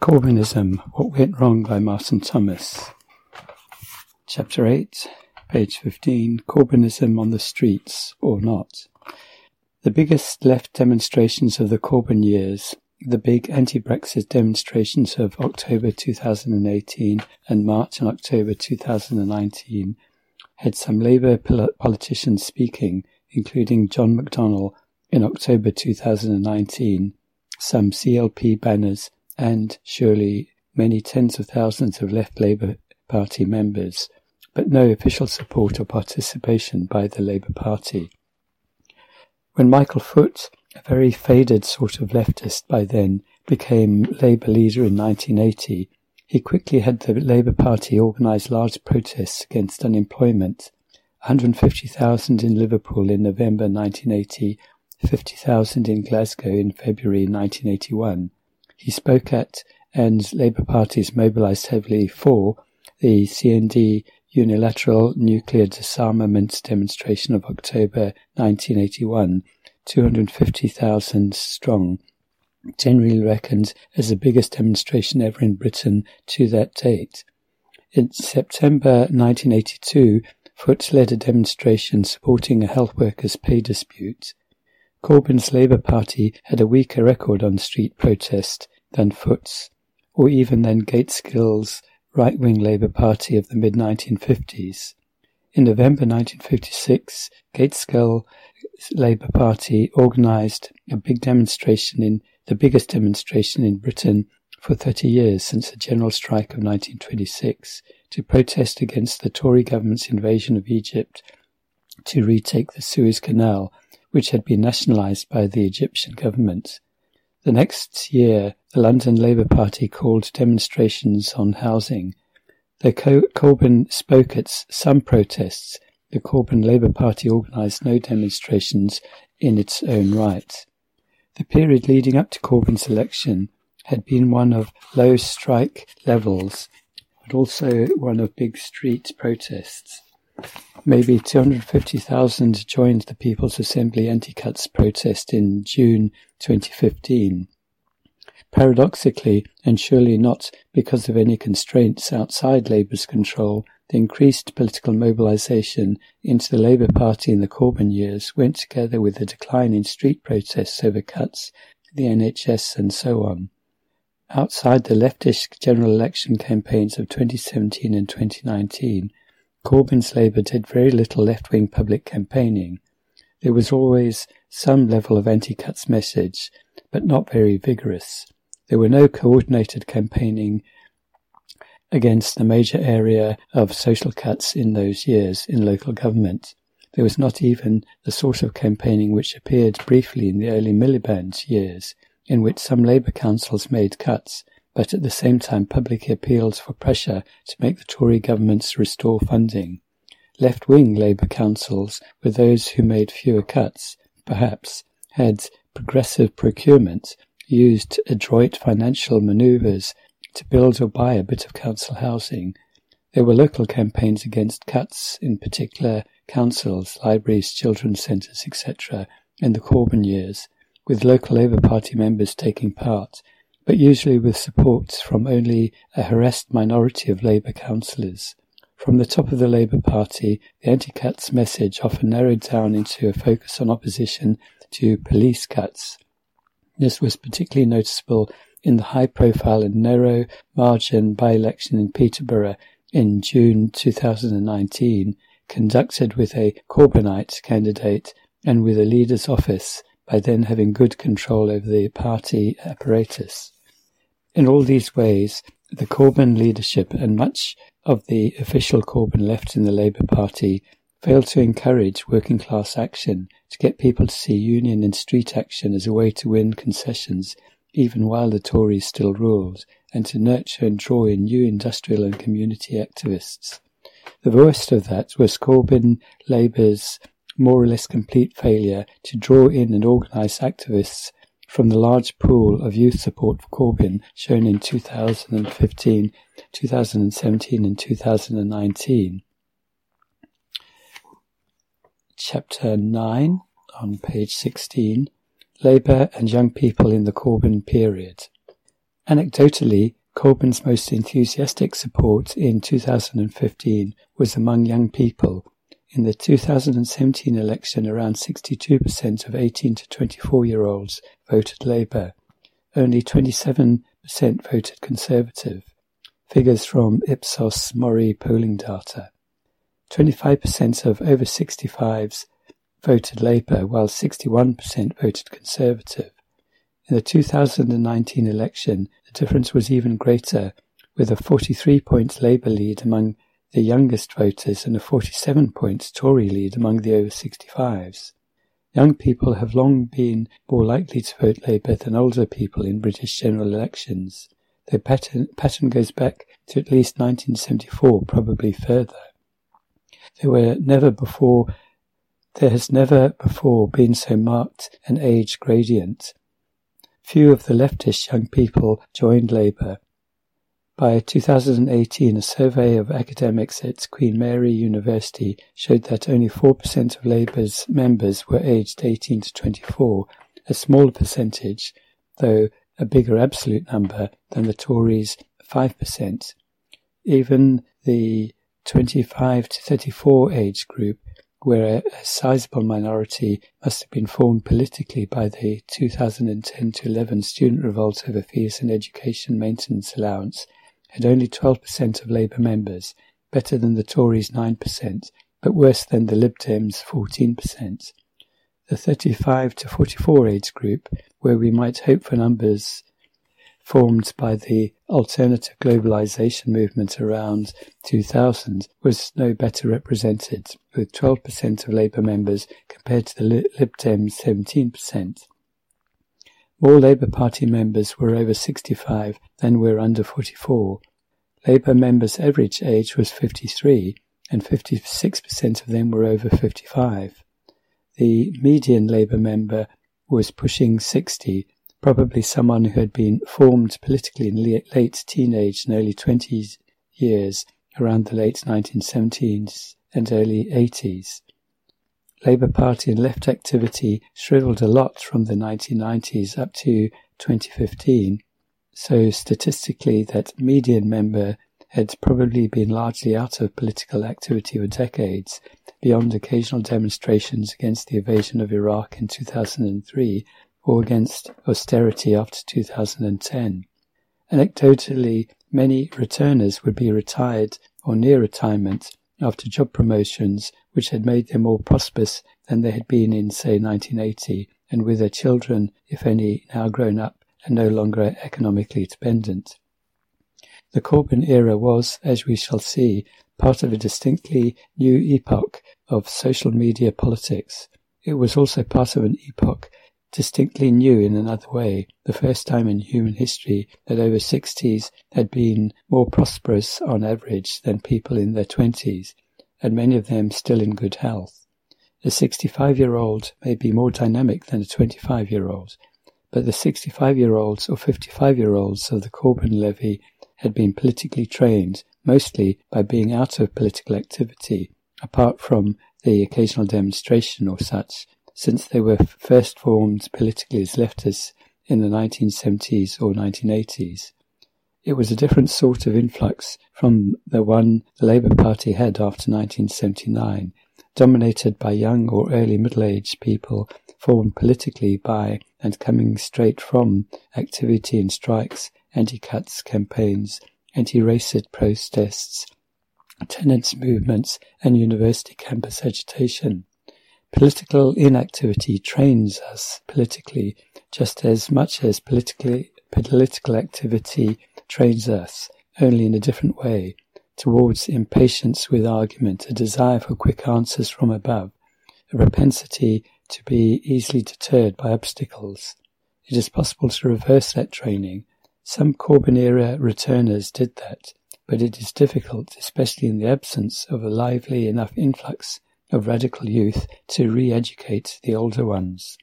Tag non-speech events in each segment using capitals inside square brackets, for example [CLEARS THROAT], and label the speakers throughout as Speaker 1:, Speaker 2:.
Speaker 1: Corbynism What Went Wrong by Martin Thomas. Chapter 8, page 15 Corbynism on the Streets or Not. The biggest left demonstrations of the Corbyn years, the big anti Brexit demonstrations of October 2018 and March and October 2019, had some Labour politicians speaking, including John McDonnell in October 2019, some CLP banners and surely many tens of thousands of left Labour Party members, but no official support or participation by the Labour Party. When Michael Foot, a very faded sort of leftist by then, became Labour leader in 1980, he quickly had the Labour Party organise large protests against unemployment. 150,000 in Liverpool in November 1980, 50,000 in Glasgow in February 1981. He spoke at and Labour parties mobilised heavily for the CND unilateral nuclear disarmament demonstration of October 1981, 250,000 strong, generally reckoned as the biggest demonstration ever in Britain to that date. In September 1982, Foot led a demonstration supporting a health workers' pay dispute. Corbyn's Labour Party had a weaker record on street protest than Foot's, or even than Gaitskell's right-wing Labour Party of the mid-1950s. In November 1956, Gaitskell's Labour Party organised a big demonstration in the biggest demonstration in Britain for 30 years since the general strike of 1926 to protest against the Tory government's invasion of Egypt to retake the Suez Canal which had been nationalised by the Egyptian government. The next year, the London Labour Party called demonstrations on housing. Though Corbyn spoke at some protests, the Corbyn Labour Party organised no demonstrations in its own right. The period leading up to Corbyn's election had been one of low strike levels, but also one of big street protests. Maybe 250,000 joined the People's Assembly anti-cuts protest in June 2015. Paradoxically, and surely not because of any constraints outside Labour's control, the increased political mobilisation into the Labour Party in the Corbyn years went together with a decline in street protests over cuts, the NHS and so on. Outside the leftist general election campaigns of 2017 and 2019, Corbyn's Labour did very little left-wing public campaigning. There was always some level of anti-cuts message, but not very vigorous. There were no coordinated campaigning against the major area of social cuts in those years in local government. There was not even the sort of campaigning which appeared briefly in the early Miliband years, in which some Labour councils made cuts, but at the same time publicly appeals for pressure to make the Tory governments restore funding. Left-wing Labour councils were those who made fewer cuts, perhaps, had progressive procurement, used adroit financial manoeuvres to build or buy a bit of council housing. There were local campaigns against cuts, in particular councils, libraries, children's centres, etc., in the Corbyn years, with local Labour Party members taking part, but usually with support from only a harassed minority of Labour councillors. From the top of the Labour Party, the anti-cuts message often narrowed down into a focus on opposition to police cuts. This was particularly noticeable in the high-profile and narrow margin by-election in Peterborough in June 2019, conducted with a Corbynite candidate and with a leader's office by then having good control over the party apparatus. In all these ways, the Corbyn leadership and much of the official Corbyn left in the Labour Party failed to encourage working class action, to get people to see union and street action as a way to win concessions, even while the Tories still ruled, and to nurture and draw in new industrial and community activists. The worst of that was Corbyn Labour's more or less complete failure to draw in and organise activists from the large pool of youth support for Corbyn shown in 2015, 2017 and 2019. Chapter 9 on page 16 Labour and Young People in the Corbyn Period. Anecdotally, Corbyn's most enthusiastic support in 2015 was among young people. In the 2017 election, around 62% of 18 to 24 year olds voted Labour. Only 27% voted Conservative. Figures from Ipsos Mori polling data. 25% of over 65s voted Labour, while 61% voted Conservative. In the 2019 election, the difference was even greater, with a 43 point Labour lead among the youngest voters and a 47 point Tory lead among the over 65s. Young people have long been more likely to vote Labour than older people in British general elections. The pattern, pattern goes back to at least 1974, probably further. There were never before there has never before been so marked an age gradient. Few of the leftist young people joined Labour. By 2018, a survey of academics at Queen Mary University showed that only 4% of Labour's members were aged 18 to 24, a smaller percentage, though a bigger absolute number than the Tories' 5%. Even the 25 to 34 age group, where a, a sizable minority must have been formed politically by the 2010 to 11 student revolt over fees and education maintenance allowance, had only 12% of Labour members, better than the Tories' 9%, but worse than the Lib Dems' 14%. The 35 to 44 age group, where we might hope for numbers formed by the alternative globalization movement around 2000 was no better represented, with 12% of Labour members compared to the Lib Dems 17%. More Labour Party members were over 65 than were under 44. Labour members' average age was 53, and 56% of them were over 55. The median Labour member was pushing 60, probably someone who had been formed politically in late teenage and early 20s years around the late 1970s and early 80s. Labour Party and left activity shriveled a lot from the 1990s up to 2015, so statistically that median member had probably been largely out of political activity for decades, beyond occasional demonstrations against the invasion of Iraq in 2003 or against austerity after 2010. Anecdotally, many returners would be retired or near retirement after job promotions which had made them more prosperous than they had been in, say, 1980, and with their children, if any, now grown up and no longer economically dependent. The Corbyn era was, as we shall see, part of a distinctly new epoch of social media politics. It was also part of an epoch distinctly new in another way, the first time in human history that over 60s had been more prosperous on average than people in their 20s, and many of them still in good health. A 65 year old may be more dynamic than a 25 year old, but the 65 year olds or 55 year olds of the Corbyn levy had been politically trained mostly by being out of political activity, apart from the occasional demonstration or such since they were first formed politically as leftists in the 1970s or 1980s. It was a different sort of influx from the one the Labour Party had after 1979, dominated by young or early middle-aged people formed politically by and coming straight from activity in strikes, anti-cuts campaigns, anti-racist protests, tenants movements, and university campus agitation. Political inactivity trains us politically just as much as politically, political activity trains us, only in a different way, towards impatience with argument, a desire for quick answers from above, a propensity to be easily deterred by obstacles. It is possible to reverse that training. Some Corbyn era returners did that, but it is difficult, especially in the absence of a lively enough influx of radical youth to re-educate the older ones.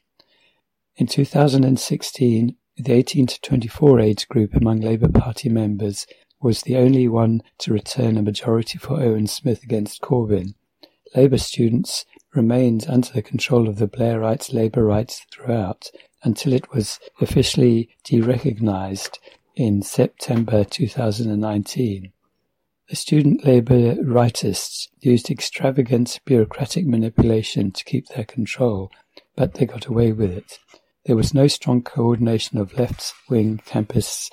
Speaker 1: In 2016, the 18 to 24 age group among Labour Party members was the only one to return a majority for Owen Smith against Corbyn. Labour students remained under the control of the Blairites Labour rights throughout until it was officially derecognised in September 2019. The student Labour rightists used extravagant bureaucratic manipulation to keep their control, but they got away with it. There was no strong coordination of left-wing campus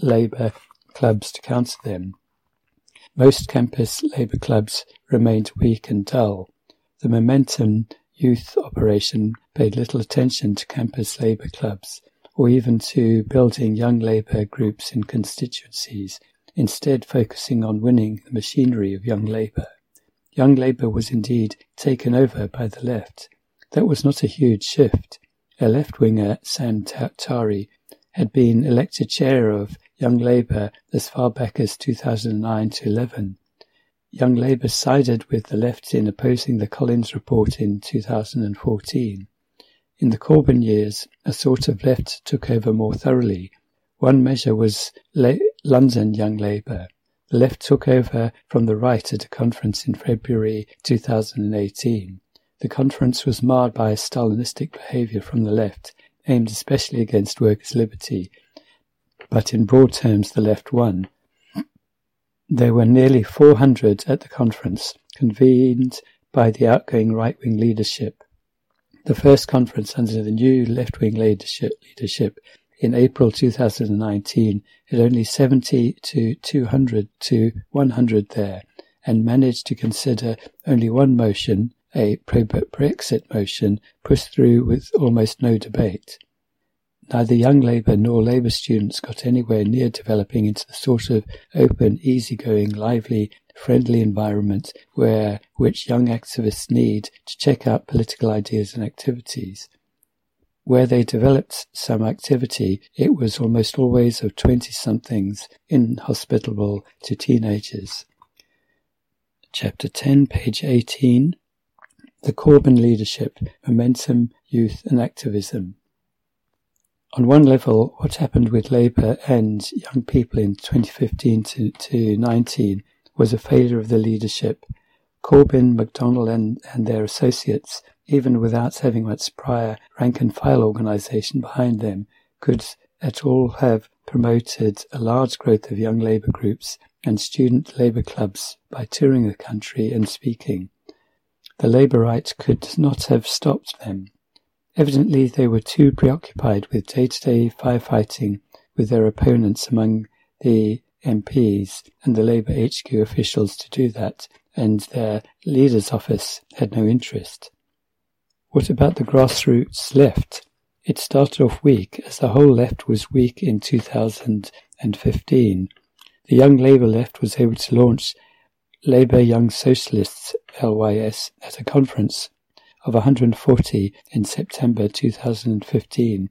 Speaker 1: Labour clubs to counter them. Most campus Labour clubs remained weak and dull. The Momentum youth operation paid little attention to campus Labour clubs, or even to building young Labour groups in constituencies, instead focusing on winning the machinery of Young Labour. Young Labour was indeed taken over by the left. That was not a huge shift. A left-winger, Sam Tarry, had been elected chair of Young Labour as far back as 2009 to 11. Young Labour sided with the left in opposing the Collins report in 2014. In the Corbyn years, a sort of left took over more thoroughly. One measure was La- London Young Labour. The left took over from the right at a conference in February 2018. The conference was marred by Stalinistic behaviour from the left, aimed especially against workers' liberty, but in broad terms the left won. There were nearly 400 at the conference, convened by the outgoing right-wing leadership. The first conference under the new left-wing leadership, leadership in April 2019 had only 70 to 200 to 100 there and managed to consider only one motion, a pro-Brexit motion, pushed through with almost no debate. Neither Young Labour nor Labour students got anywhere near developing into the sort of open, easygoing, lively, friendly environment where which young activists need to check out political ideas and activities. Where they developed some activity, it was almost always of twenty-somethings, inhospitable to teenagers. Chapter 10, page 18. The Corbyn Leadership, Momentum, Youth and Activism. On one level, what happened with Labour and young people in 2015 to, to 19 was a failure of the leadership. Corbyn, McDonnell and, and their associates, even without having much prior rank and file organisation behind them, could at all have promoted a large growth of young labour groups and student labour clubs by touring the country and speaking. The Labourites could not have stopped them. Evidently they were too preoccupied with day-to-day firefighting with their opponents among the MPs and the Labour HQ officials to do that, and their leader's office had no interest. What about the grassroots left? It started off weak, as the whole left was weak in 2015. The Young Labour left was able to launch Labour Young Socialists, LYS, at a conference of 140 in September 2015,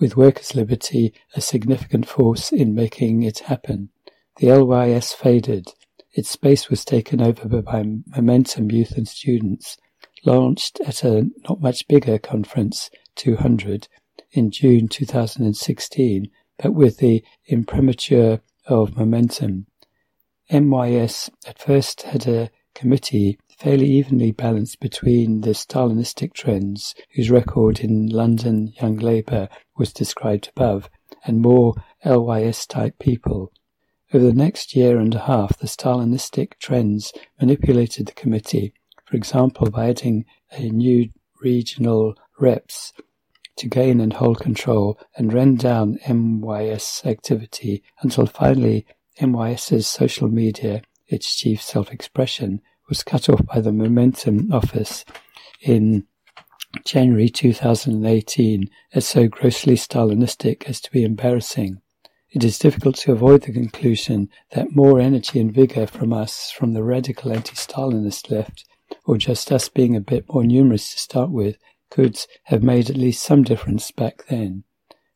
Speaker 1: with Workers' Liberty a significant force in making it happen. The LYS faded. Its space was taken over by Momentum Youth and Students, launched at a not much bigger conference, 200, in June 2016, but with the imprimatur of Momentum. MYS at first had a committee fairly evenly balanced between the Stalinistic trends, whose record in London Young Labour was described above, and more LYS-type people. Over the next year and a half, the Stalinistic trends manipulated the committee, for example by adding a new regional reps to gain and hold control and ran down MYS activity until finally MYS's social media, its chief self-expression, was cut off by the Momentum office in January 2018 as so grossly Stalinistic as to be embarrassing. It is difficult to avoid the conclusion that more energy and vigour from us, from the radical anti-Stalinist left, or just us being a bit more numerous to start with, could have made at least some difference back then.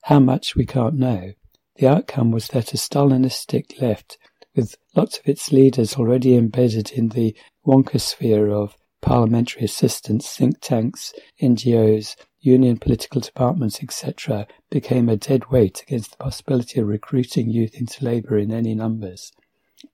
Speaker 1: How much we can't know. The outcome was that a Stalinistic left, with lots of its leaders already embedded in the wonkosphere of parliamentary assistants, think tanks, NGOs, union political departments, etc., became a dead weight against the possibility of recruiting youth into Labour in any numbers.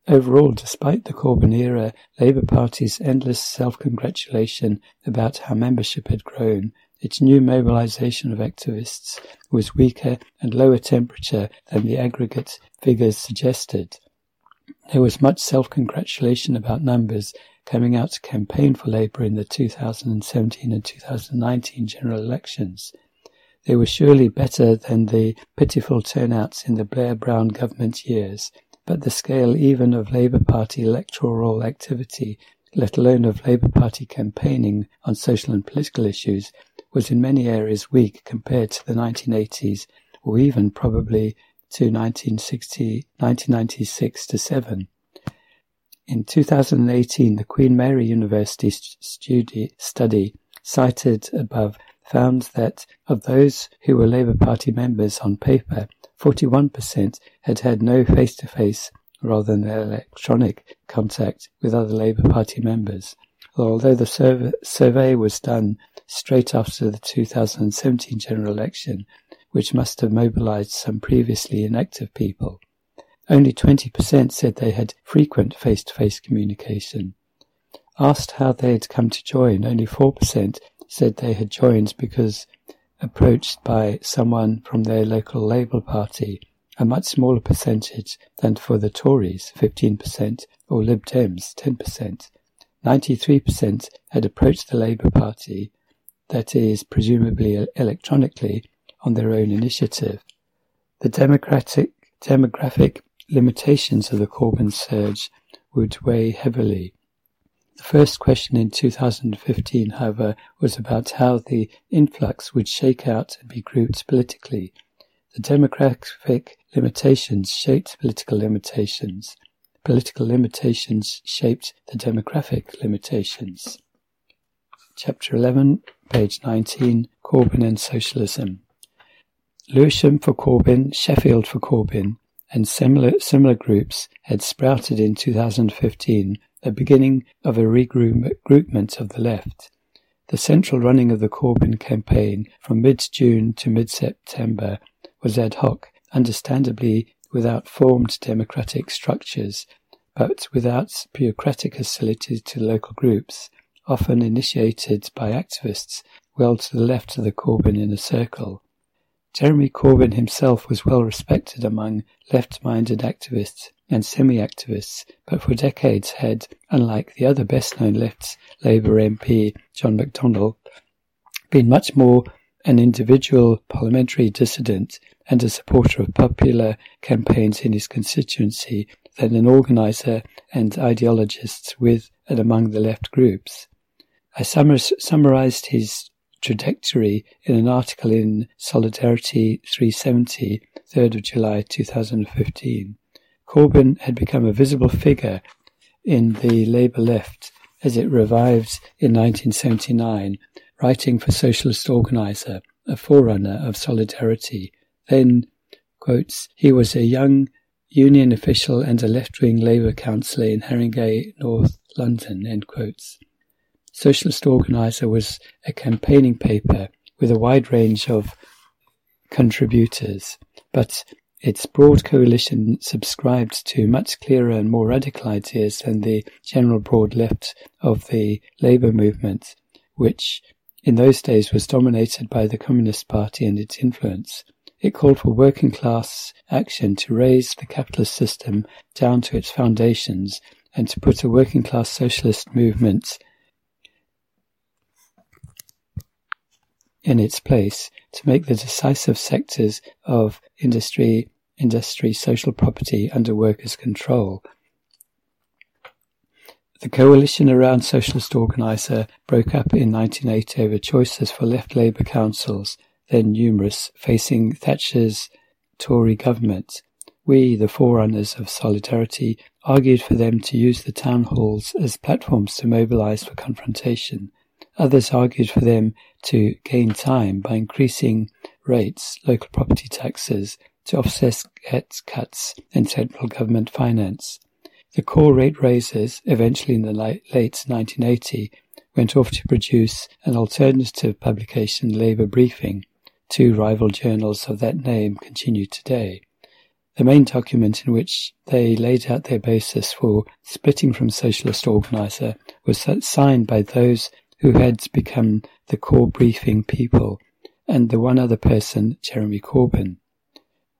Speaker 1: Overall, despite the Corbyn era, Labour Party's endless self-congratulation about how membership had grown, its new mobilization of activists was weaker and lower temperature than the aggregate figures suggested. There was much self-congratulation about numbers coming out to campaign for Labour in the 2017 and 2019 general elections. They were surely better than the pitiful turnouts in the Blair-Brown government years, but the scale even of Labour Party electoral activity, let alone of Labour Party campaigning on social and political issues, was in many areas weak compared to the 1980s or even probably to 1960, 1996 to 7. In 2018, the Queen Mary University study cited above found that of those who were Labour Party members on paper, 41% had had no face-to-face rather than electronic contact with other Labour Party members. Although the survey, was done straight after the 2017 general election, which must have mobilized some previously inactive people. Only 20% said they had frequent face-to-face communication. Asked how they had come to join, only 4% said they had joined because approached by someone from their local Labour Party, a much smaller percentage than for the Tories, 15%, or Lib Dems, 10%. 93% had approached the Labour Party, that is, presumably electronically, on their own initiative. The democratic, demographic limitations of the Corbyn surge would weigh heavily. The first question in 2015, however, was about how the influx would shake out and be grouped politically. The demographic limitations shaped political limitations. Political limitations shaped the demographic limitations. Chapter 11, page 19, Corbyn and Socialism. Lewisham for Corbyn, Sheffield for Corbyn, and similar, similar groups had sprouted in 2015, the beginning of a regroupment of the left. The central running of the Corbyn campaign from mid-June to mid-September was ad hoc, understandably without formed democratic structures, but without bureaucratic hostility to local groups, often initiated by activists well to the left of the Corbyn inner circle. Jeremy Corbyn himself was well respected among left-minded activists and semi-activists, but for decades had, unlike the other best-known left Labour MP, John McDonnell, been much more an individual parliamentary dissident and a supporter of popular campaigns in his constituency than an organiser and ideologist with and among the left groups. I summarised his trajectory in an article in Solidarity 370, 3rd of July 2015. Corbyn had become a visible figure in the Labour left as it revived in 1979, writing for Socialist Organiser, a forerunner of Solidarity. Then, quotes, he was a young union official and a left-wing Labour councillor in Haringey, North London, end quotes. Socialist Organiser was a campaigning paper with a wide range of contributors, but its broad coalition subscribed to much clearer and more radical ideas than the general broad left of the Labour movement, which in those days was dominated by the Communist Party and its influence. It called for working class action to raze the capitalist system down to its foundations and to put a working class socialist movement in its place to make the decisive sectors of industry, industry, social property under workers' control. The coalition around Socialist Organiser broke up in 1980 over choices for left Labour councils, then numerous, facing Thatcher's Tory government. We, the forerunners of Solidarity, argued for them to use the town halls as platforms to mobilise for confrontation. Others argued for them to gain time by increasing rates, local property taxes, to offset cuts in central government finance. The core rate raisers, eventually in the late 1980, went off to produce an alternative publication, Labour Briefing. Two rival journals of that name continue today. The main document in which they laid out their basis for splitting from Socialist Organiser was signed by those who had become the core briefing people, and the one other person, Jeremy Corbyn.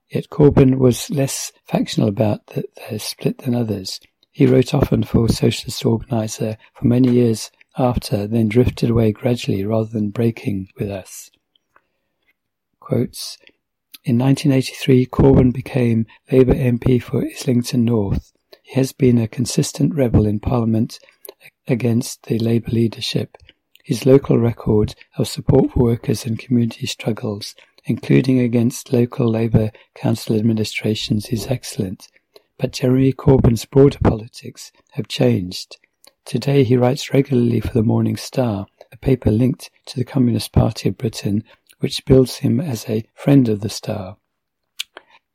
Speaker 1: Yet Corbyn was less factional about the, the split than others. He wrote often for Socialist Organiser for many years after, then drifted away gradually rather than breaking with us. Quotes, in 1983, Corbyn became Labour MP for Islington North. He has been a consistent rebel in Parliament against the Labour leadership. His local record of support for workers and community struggles, including against local Labour council administrations, is excellent. But Jeremy Corbyn's broader politics have changed. Today he writes regularly for the Morning Star, a paper linked to the Communist Party of Britain which bills him as a friend of the Star.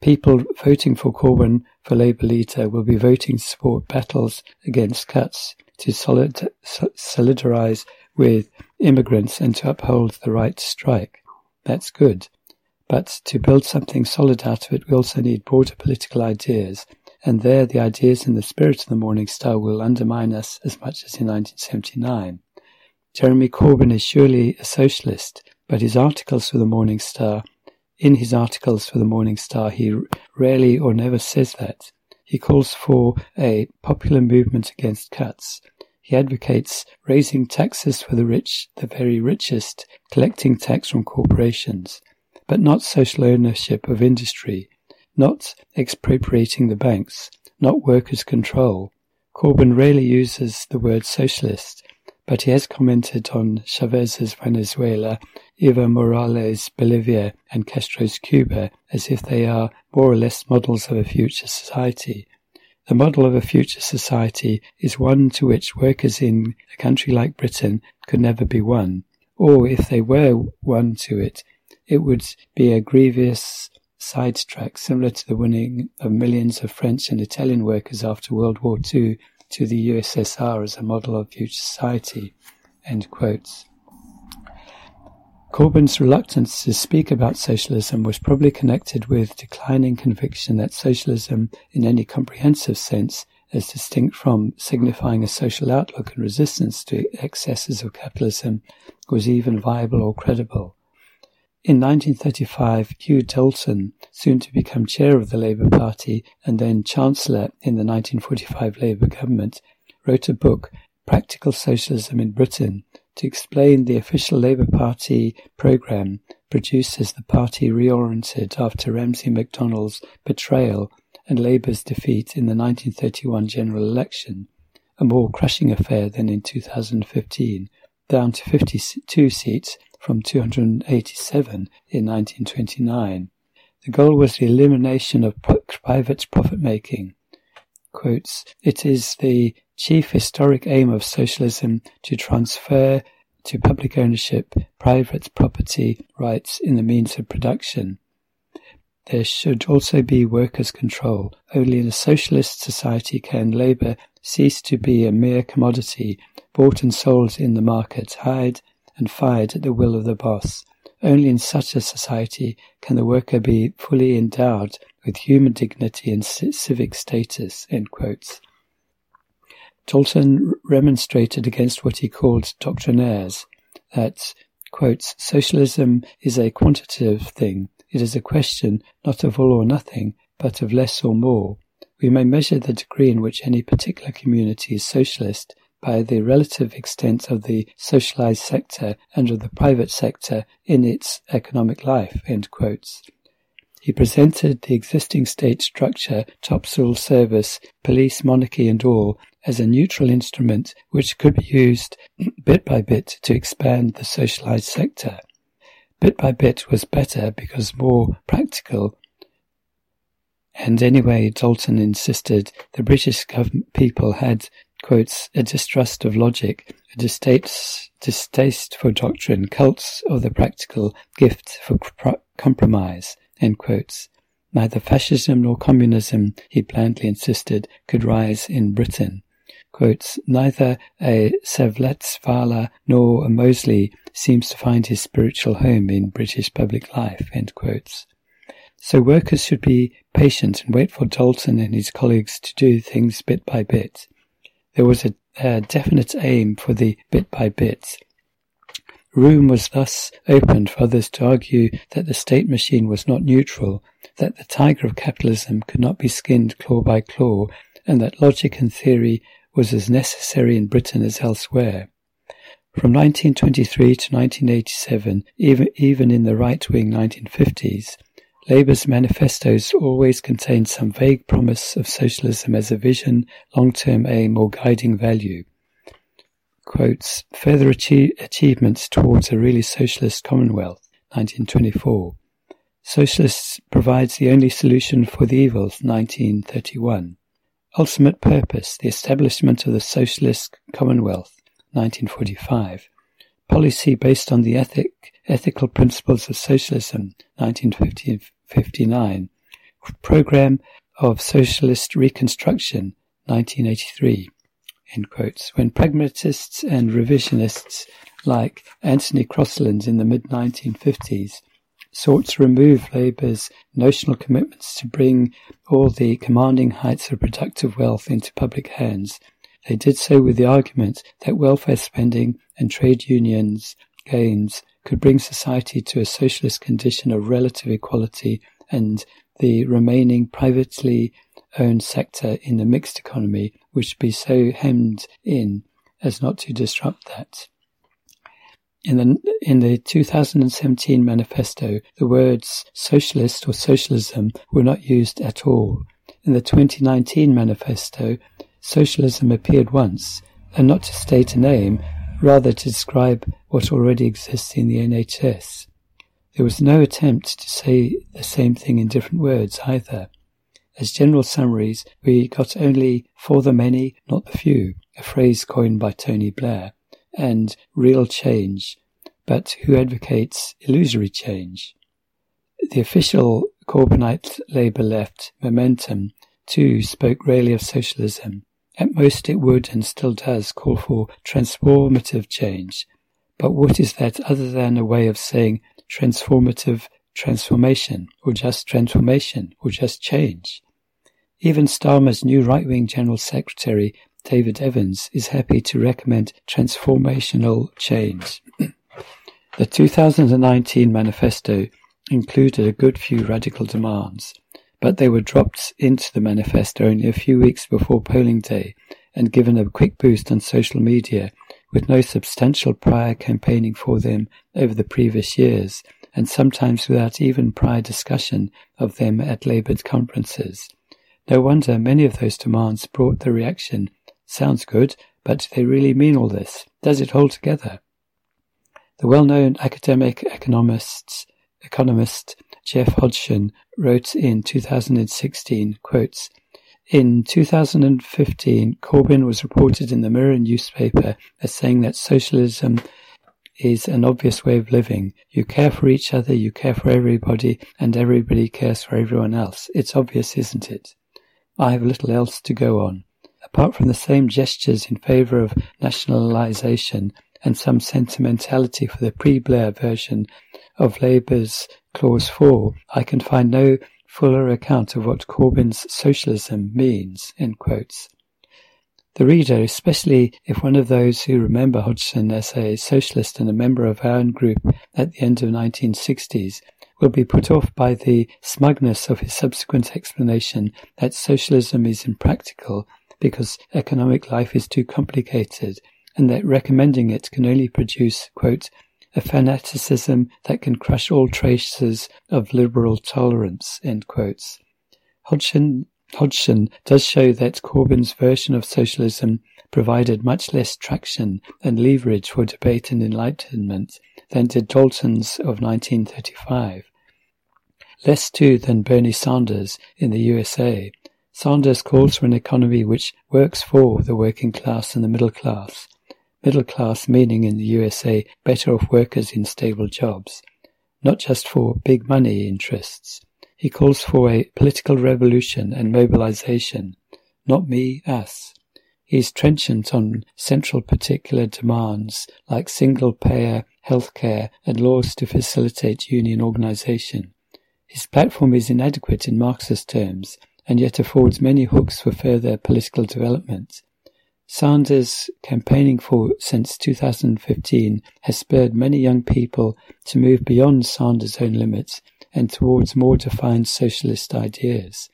Speaker 1: People voting for Corbyn for Labour leader will be voting to support battles against cuts, to solid, solidarize with immigrants and to uphold the right to strike. That's good. But to build something solid out of it, we also need broader political ideas, and there the ideas and the spirit of the Morning Star will undermine us as much as in 1979. Jeremy Corbyn is surely a socialist, but his articles for the Morning Star, in his articles for the Morning Star, he rarely or never says that. He calls for a popular movement against cuts. He advocates raising taxes for the rich, the very richest, collecting tax from corporations, but not social ownership of industry, not expropriating the banks, not workers' control. Corbyn rarely uses the word socialist, but he has commented on Chavez's Venezuela, Evo Morales' Bolivia, and Castro's Cuba as if they are more or less models of a future society. The model of a future society is one to which workers in a country like Britain could never be won, or if they were won to it, it would be a grievous sidetrack similar to the winning of millions of French and Italian workers after World War II to the USSR as a model of future society. End quotes. Corbyn's reluctance to speak about socialism was probably connected with declining conviction that socialism, in any comprehensive sense, as distinct from signifying a social outlook and resistance to excesses of capitalism, was even viable or credible. In 1935, Hugh Dalton, soon to become chair of the Labour Party and then Chancellor in the 1945 Labour government, wrote a book, Practical Socialism in Britain, to explain the official Labour Party programme produced as the party reoriented after Ramsay MacDonald's betrayal and Labour's defeat in the 1931 general election, a more crushing affair than in 2015, down to 52 seats from 287 in 1929. The goal was the elimination of private profit-making. Quotes, it is the chief historic aim of socialism to transfer to public ownership private property rights in the means of production. There should also be workers' control. Only in a socialist society can labour cease to be a mere commodity bought and sold in the market, hired and fired at the will of the boss. Only in such a society can the worker be fully endowed with human dignity and civic status. Dalton remonstrated against what he called doctrinaires, that, quotes, socialism is a quantitative thing. It is a question not of all or nothing, but of less or more. We may measure the degree in which any particular community is socialist by the relative extent of the socialized sector and of the private sector in its economic life. He presented the existing state structure, topsoil service, police, monarchy, and all as a neutral instrument which could be used [CLEARS THROAT] bit by bit to expand the socialized sector. Bit by bit was better because more practical and anyway, Dalton insisted the British people had quotes, a distrust of logic, a distaste, distaste for doctrine, cults of the practical, gift for compromise, end quotes. Neither fascism nor communism, he blandly insisted, could rise in Britain. Quotes, Neither a Savletsvala nor a Mosley seems to find his spiritual home in British public life. End quotes. So workers should be patient and wait for Dalton and his colleagues to do things bit by bit. There was a, a definite aim for the bit by bit. Room was thus opened for others to argue that the state machine was not neutral, that the tiger of capitalism could not be skinned claw by claw, and that logic and theory was as necessary in Britain as elsewhere. From 1923 to 1987, even, even in the right-wing 1950s, Labour's manifestos always contained some vague promise of socialism as a vision, long-term aim or guiding value. Quotes, further achieve, achievements towards a really socialist commonwealth, 1924. Socialists provides the only solution for the evils, 1931. Ultimate purpose, the establishment of the socialist commonwealth, 1945. Policy based on the ethic, ethical principles of socialism, 1959. Program of Socialist Reconstruction, 1983. When pragmatists and revisionists like Anthony Crosland in the mid 1950s sought to remove Labour's notional commitments to bring all the commanding heights of productive wealth into public hands, they did so with the argument that welfare spending and trade unions gains could bring society to a socialist condition of relative equality and the remaining privately owned sector in the mixed economy would be so hemmed in as not to disrupt that. In the, in the 2017 manifesto, the words socialist or socialism were not used at all. In the 2019 manifesto, socialism appeared once, and not to state a name, rather to describe what already exists in the NHS. There was no attempt to say the same thing in different words either. As general summaries, we got only for the many, not the few, a phrase coined by Tony Blair, and real change, but who advocates illusory change. The official Corbynite Labour left, Momentum, too spoke rarely of socialism, at most it would, and still does, call for transformative change. But what is that other than a way of saying transformative transformation, or just transformation, or just change? Even Starmer's new right-wing General Secretary, David Evans, is happy to recommend transformational change. [CLEARS THROAT] the 2019 manifesto included a good few radical demands but they were dropped into the manifesto only a few weeks before polling day and given a quick boost on social media with no substantial prior campaigning for them over the previous years and sometimes without even prior discussion of them at Labour conferences. No wonder many of those demands brought the reaction, sounds good, but do they really mean all this? Does it hold together? The well-known academic economists, economist Jeff Hodgson wrote in 2016, quotes, in 2015, Corbyn was reported in the Mirror newspaper as saying that socialism is an obvious way of living. You care for each other, you care for everybody, and everybody cares for everyone else. It's obvious, isn't it? I have little else to go on. Apart from the same gestures in favour of nationalisation and some sentimentality for the pre-Blair version of Labour's Clause 4, I can find no fuller account of what Corbyn's socialism means. The reader, especially if one of those who remember Hodgson as a socialist and a member of our own group at the end of the 1960s, will be put off by the smugness of his subsequent explanation that socialism is impractical because economic life is too complicated, and that recommending it can only produce, quote, a fanaticism that can crush all traces of liberal tolerance. end Hodgson, Hodgson does show that Corbyn's version of socialism provided much less traction and leverage for debate and enlightenment than did Dalton's of 1935. Less too than Bernie Sanders in the USA. Sanders calls for an economy which works for the working class and the middle class, Middle class meaning in the USA better off workers in stable jobs, not just for big money interests. He calls for a political revolution and mobilization, not me, us. He is trenchant on central particular demands like single payer healthcare and laws to facilitate union organization. His platform is inadequate in Marxist terms and yet affords many hooks for further political development. Sanders' campaigning for since 2015 has spurred many young people to move beyond Sanders' own limits and towards more defined socialist ideas.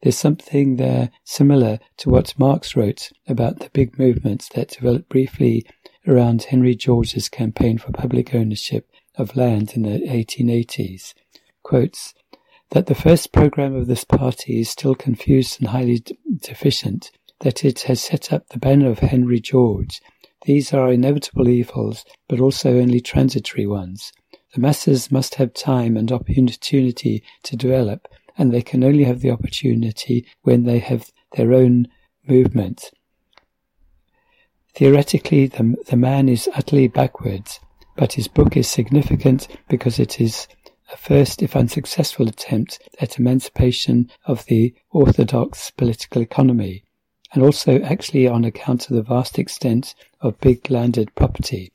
Speaker 1: There's something there similar to what Marx wrote about the big movements that developed briefly around Henry George's campaign for public ownership of land in the 1880s. Quotes, that the first program of this party is still confused and highly d- deficient, that it has set up the banner of Henry George. These are inevitable evils, but also only transitory ones. The masses must have time and opportunity to develop, and they can only have the opportunity when they have their own movement. Theoretically, the, the man is utterly backwards, but his book is significant because it is a first, if unsuccessful, attempt at emancipation of the orthodox political economy, and also actually on account of the vast extent of big landed property.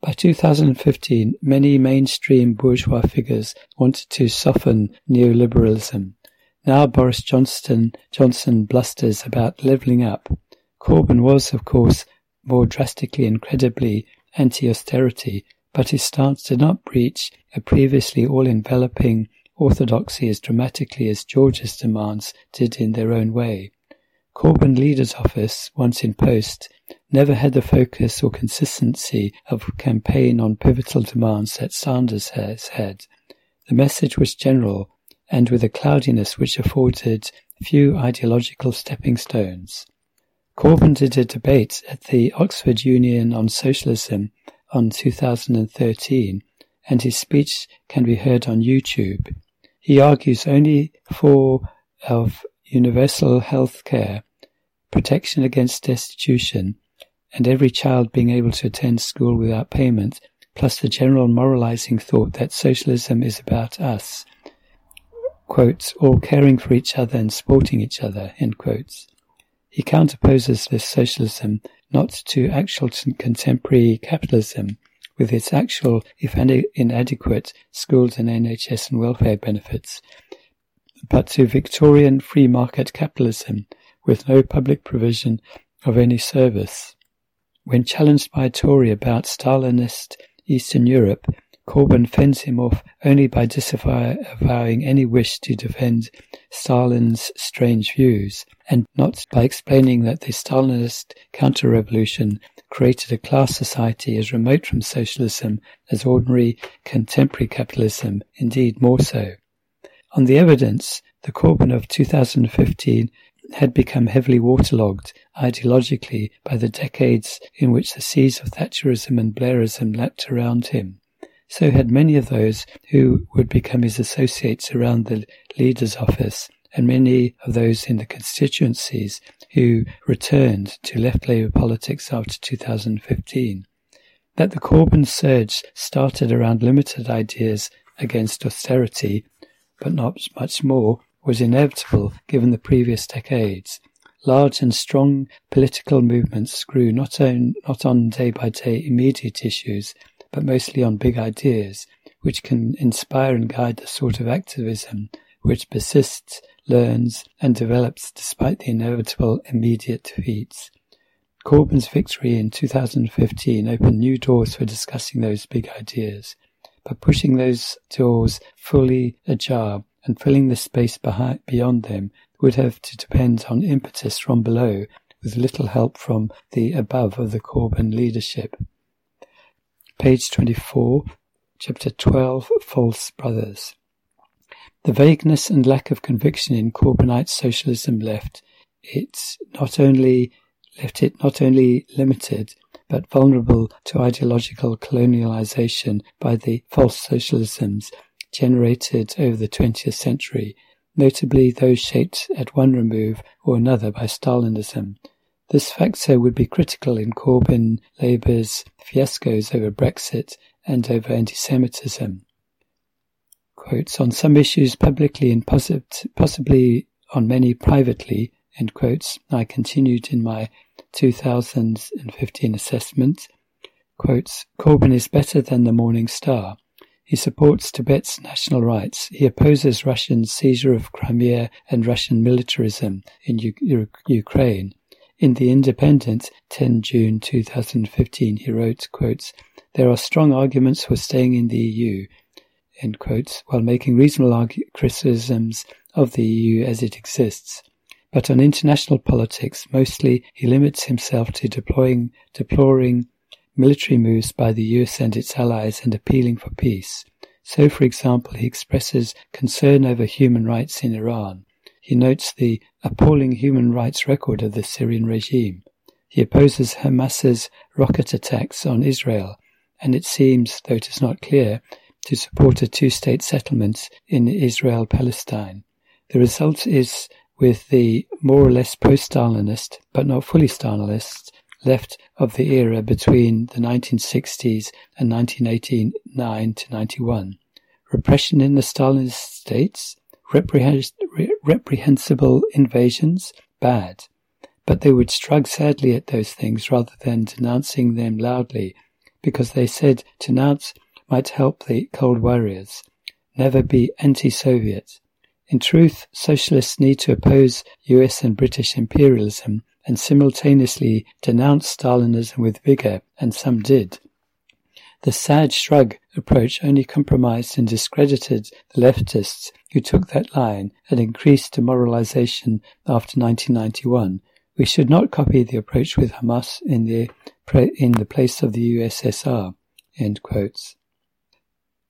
Speaker 1: By 2015, many mainstream bourgeois figures wanted to soften neoliberalism. Now Boris Johnson, Johnson blusters about levelling up. Corbyn was, of course, more drastically and credibly anti-austerity, but his stance did not breach a previously all-enveloping orthodoxy as dramatically as George's demands did in their own way. Corbyn leader's office, once in post, never had the focus or consistency of campaign on pivotal demands that Sanders has had. The message was general and with a cloudiness which afforded few ideological stepping stones. Corbyn did a debate at the Oxford Union on Socialism on 2013, and his speech can be heard on YouTube. He argues only for of universal health care, protection against destitution, and every child being able to attend school without payment, plus the general moralizing thought that socialism is about us, quotes, all caring for each other and supporting each other, end quotes. He counterposes this socialism not to actual contemporary capitalism, with its actual, if inadequate, schools and NHS and welfare benefits, but to Victorian free market capitalism, with no public provision of any service. When challenged by a Tory about Stalinist Eastern Europe, Corbyn fends him off only by disavowing any wish to defend Stalin's strange views, and not by explaining that the Stalinist counter-revolution created a class society as remote from socialism as ordinary contemporary capitalism, indeed more so. On the evidence, the Corbyn of 2015 had become heavily waterlogged ideologically by the decades in which the seas of Thatcherism and Blairism lapped around him. So had many of those who would become his associates around the leader's office, and many of those in the constituencies who returned to left Labour politics after 2015. That the Corbyn surge started around limited ideas against austerity, but not much more, was inevitable given the previous decades. Large and strong political movements grew not on, not on day by day immediate issues, but mostly on big ideas, which can inspire and guide the sort of activism which persists, learns, and develops despite the inevitable immediate defeats. Corbyn's victory in 2015 opened new doors for discussing those big ideas, but pushing those doors fully ajar and filling the space behind, beyond them would have to depend on impetus from below with little help from the above of the Corbyn leadership. Page 24, Chapter 12, False Brothers. The vagueness and lack of conviction in Corbynite socialism left it not only left it not only limited but vulnerable to ideological colonialization by the false socialisms generated over the 20th century, notably those shaped at one remove or another by Stalinism, this factor would be critical in Corbyn Labour's fiascos over Brexit and over anti-Semitism. Quotes, on some issues publicly and possibly on many privately, end quotes, I continued in my 2015 assessment, quotes, Corbyn is better than the Morning Star. He supports Tibet's national rights. He opposes Russian seizure of Crimea and Russian militarism in U- U- Ukraine. In The Independent, 10 June 2015, he wrote, quotes, There are strong arguments for staying in the EU, end quotes, while making reasonable criticisms of the EU as it exists. But on international politics, mostly he limits himself to deploying, deploring military moves by the US and its allies and appealing for peace. So, for example, he expresses concern over human rights in Iran. He notes the appalling human rights record of the Syrian regime. He opposes Hamas's rocket attacks on Israel, and it seems, though it is not clear, to support a two-state settlement in Israel-Palestine. The result is with the more or less post-Stalinist, but not fully Stalinist, left of the era between the 1960s and 1989 to 91. Repression in the Stalinist states, reprehensible invasions, bad. But they would shrug sadly at those things rather than denouncing them loudly, because they said to denounce might help the Cold Warriors. Never be anti-Soviet. In truth, socialists need to oppose US and British imperialism and simultaneously denounce Stalinism with vigor, and some did. The sad shrug approach only compromised and discredited the leftists who took that line and increased demoralization after 1991. We should not copy the approach with Hamas in the in the place of the USSR. End quotes.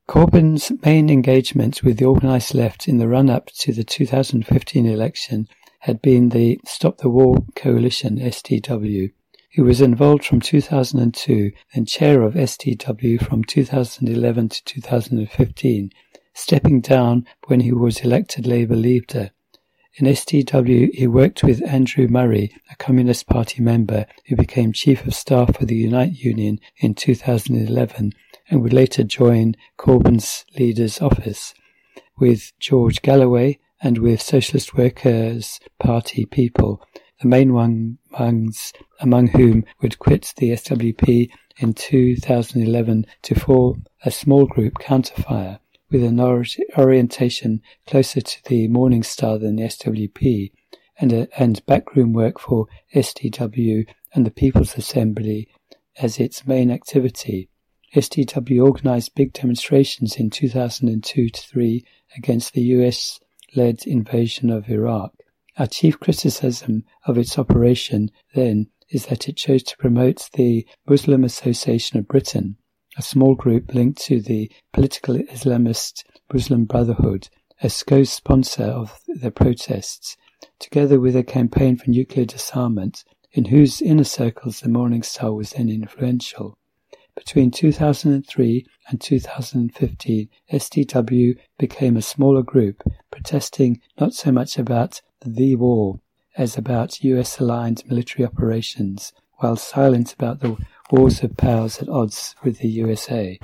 Speaker 1: Corbyn's main engagement with the organised left in the run-up to the 2015 election had been the Stop the War Coalition, STW, who was involved from 2002 and chair of STW from 2011 to 2015, stepping down when he was elected Labour leader. In STW, he worked with Andrew Murray, a Communist Party member who became Chief of Staff for the Unite Union in 2011 and would later join Corbyn's leader's office, with George Galloway, and with Socialist Workers' Party people, the main ones among whom would quit the SWP in 2011 to form a small group Counterfire with an orientation closer to the Morning Star than the SWP and, a, and backroom work for STW and the People's Assembly as its main activity. STW organized big demonstrations in 2002 3 against the US led invasion of Iraq. Our chief criticism of its operation then is that it chose to promote the Muslim Association of Britain, a small group linked to the political Islamist Muslim Brotherhood, as co-sponsor of the protests, together with a campaign for nuclear disarmament, in whose inner circles the Morning Star was then influential. Between 2003 and 2015, STW became a smaller group, protesting not so much about the war as about US aligned military operations, while silent about the wars of powers at odds with the USA.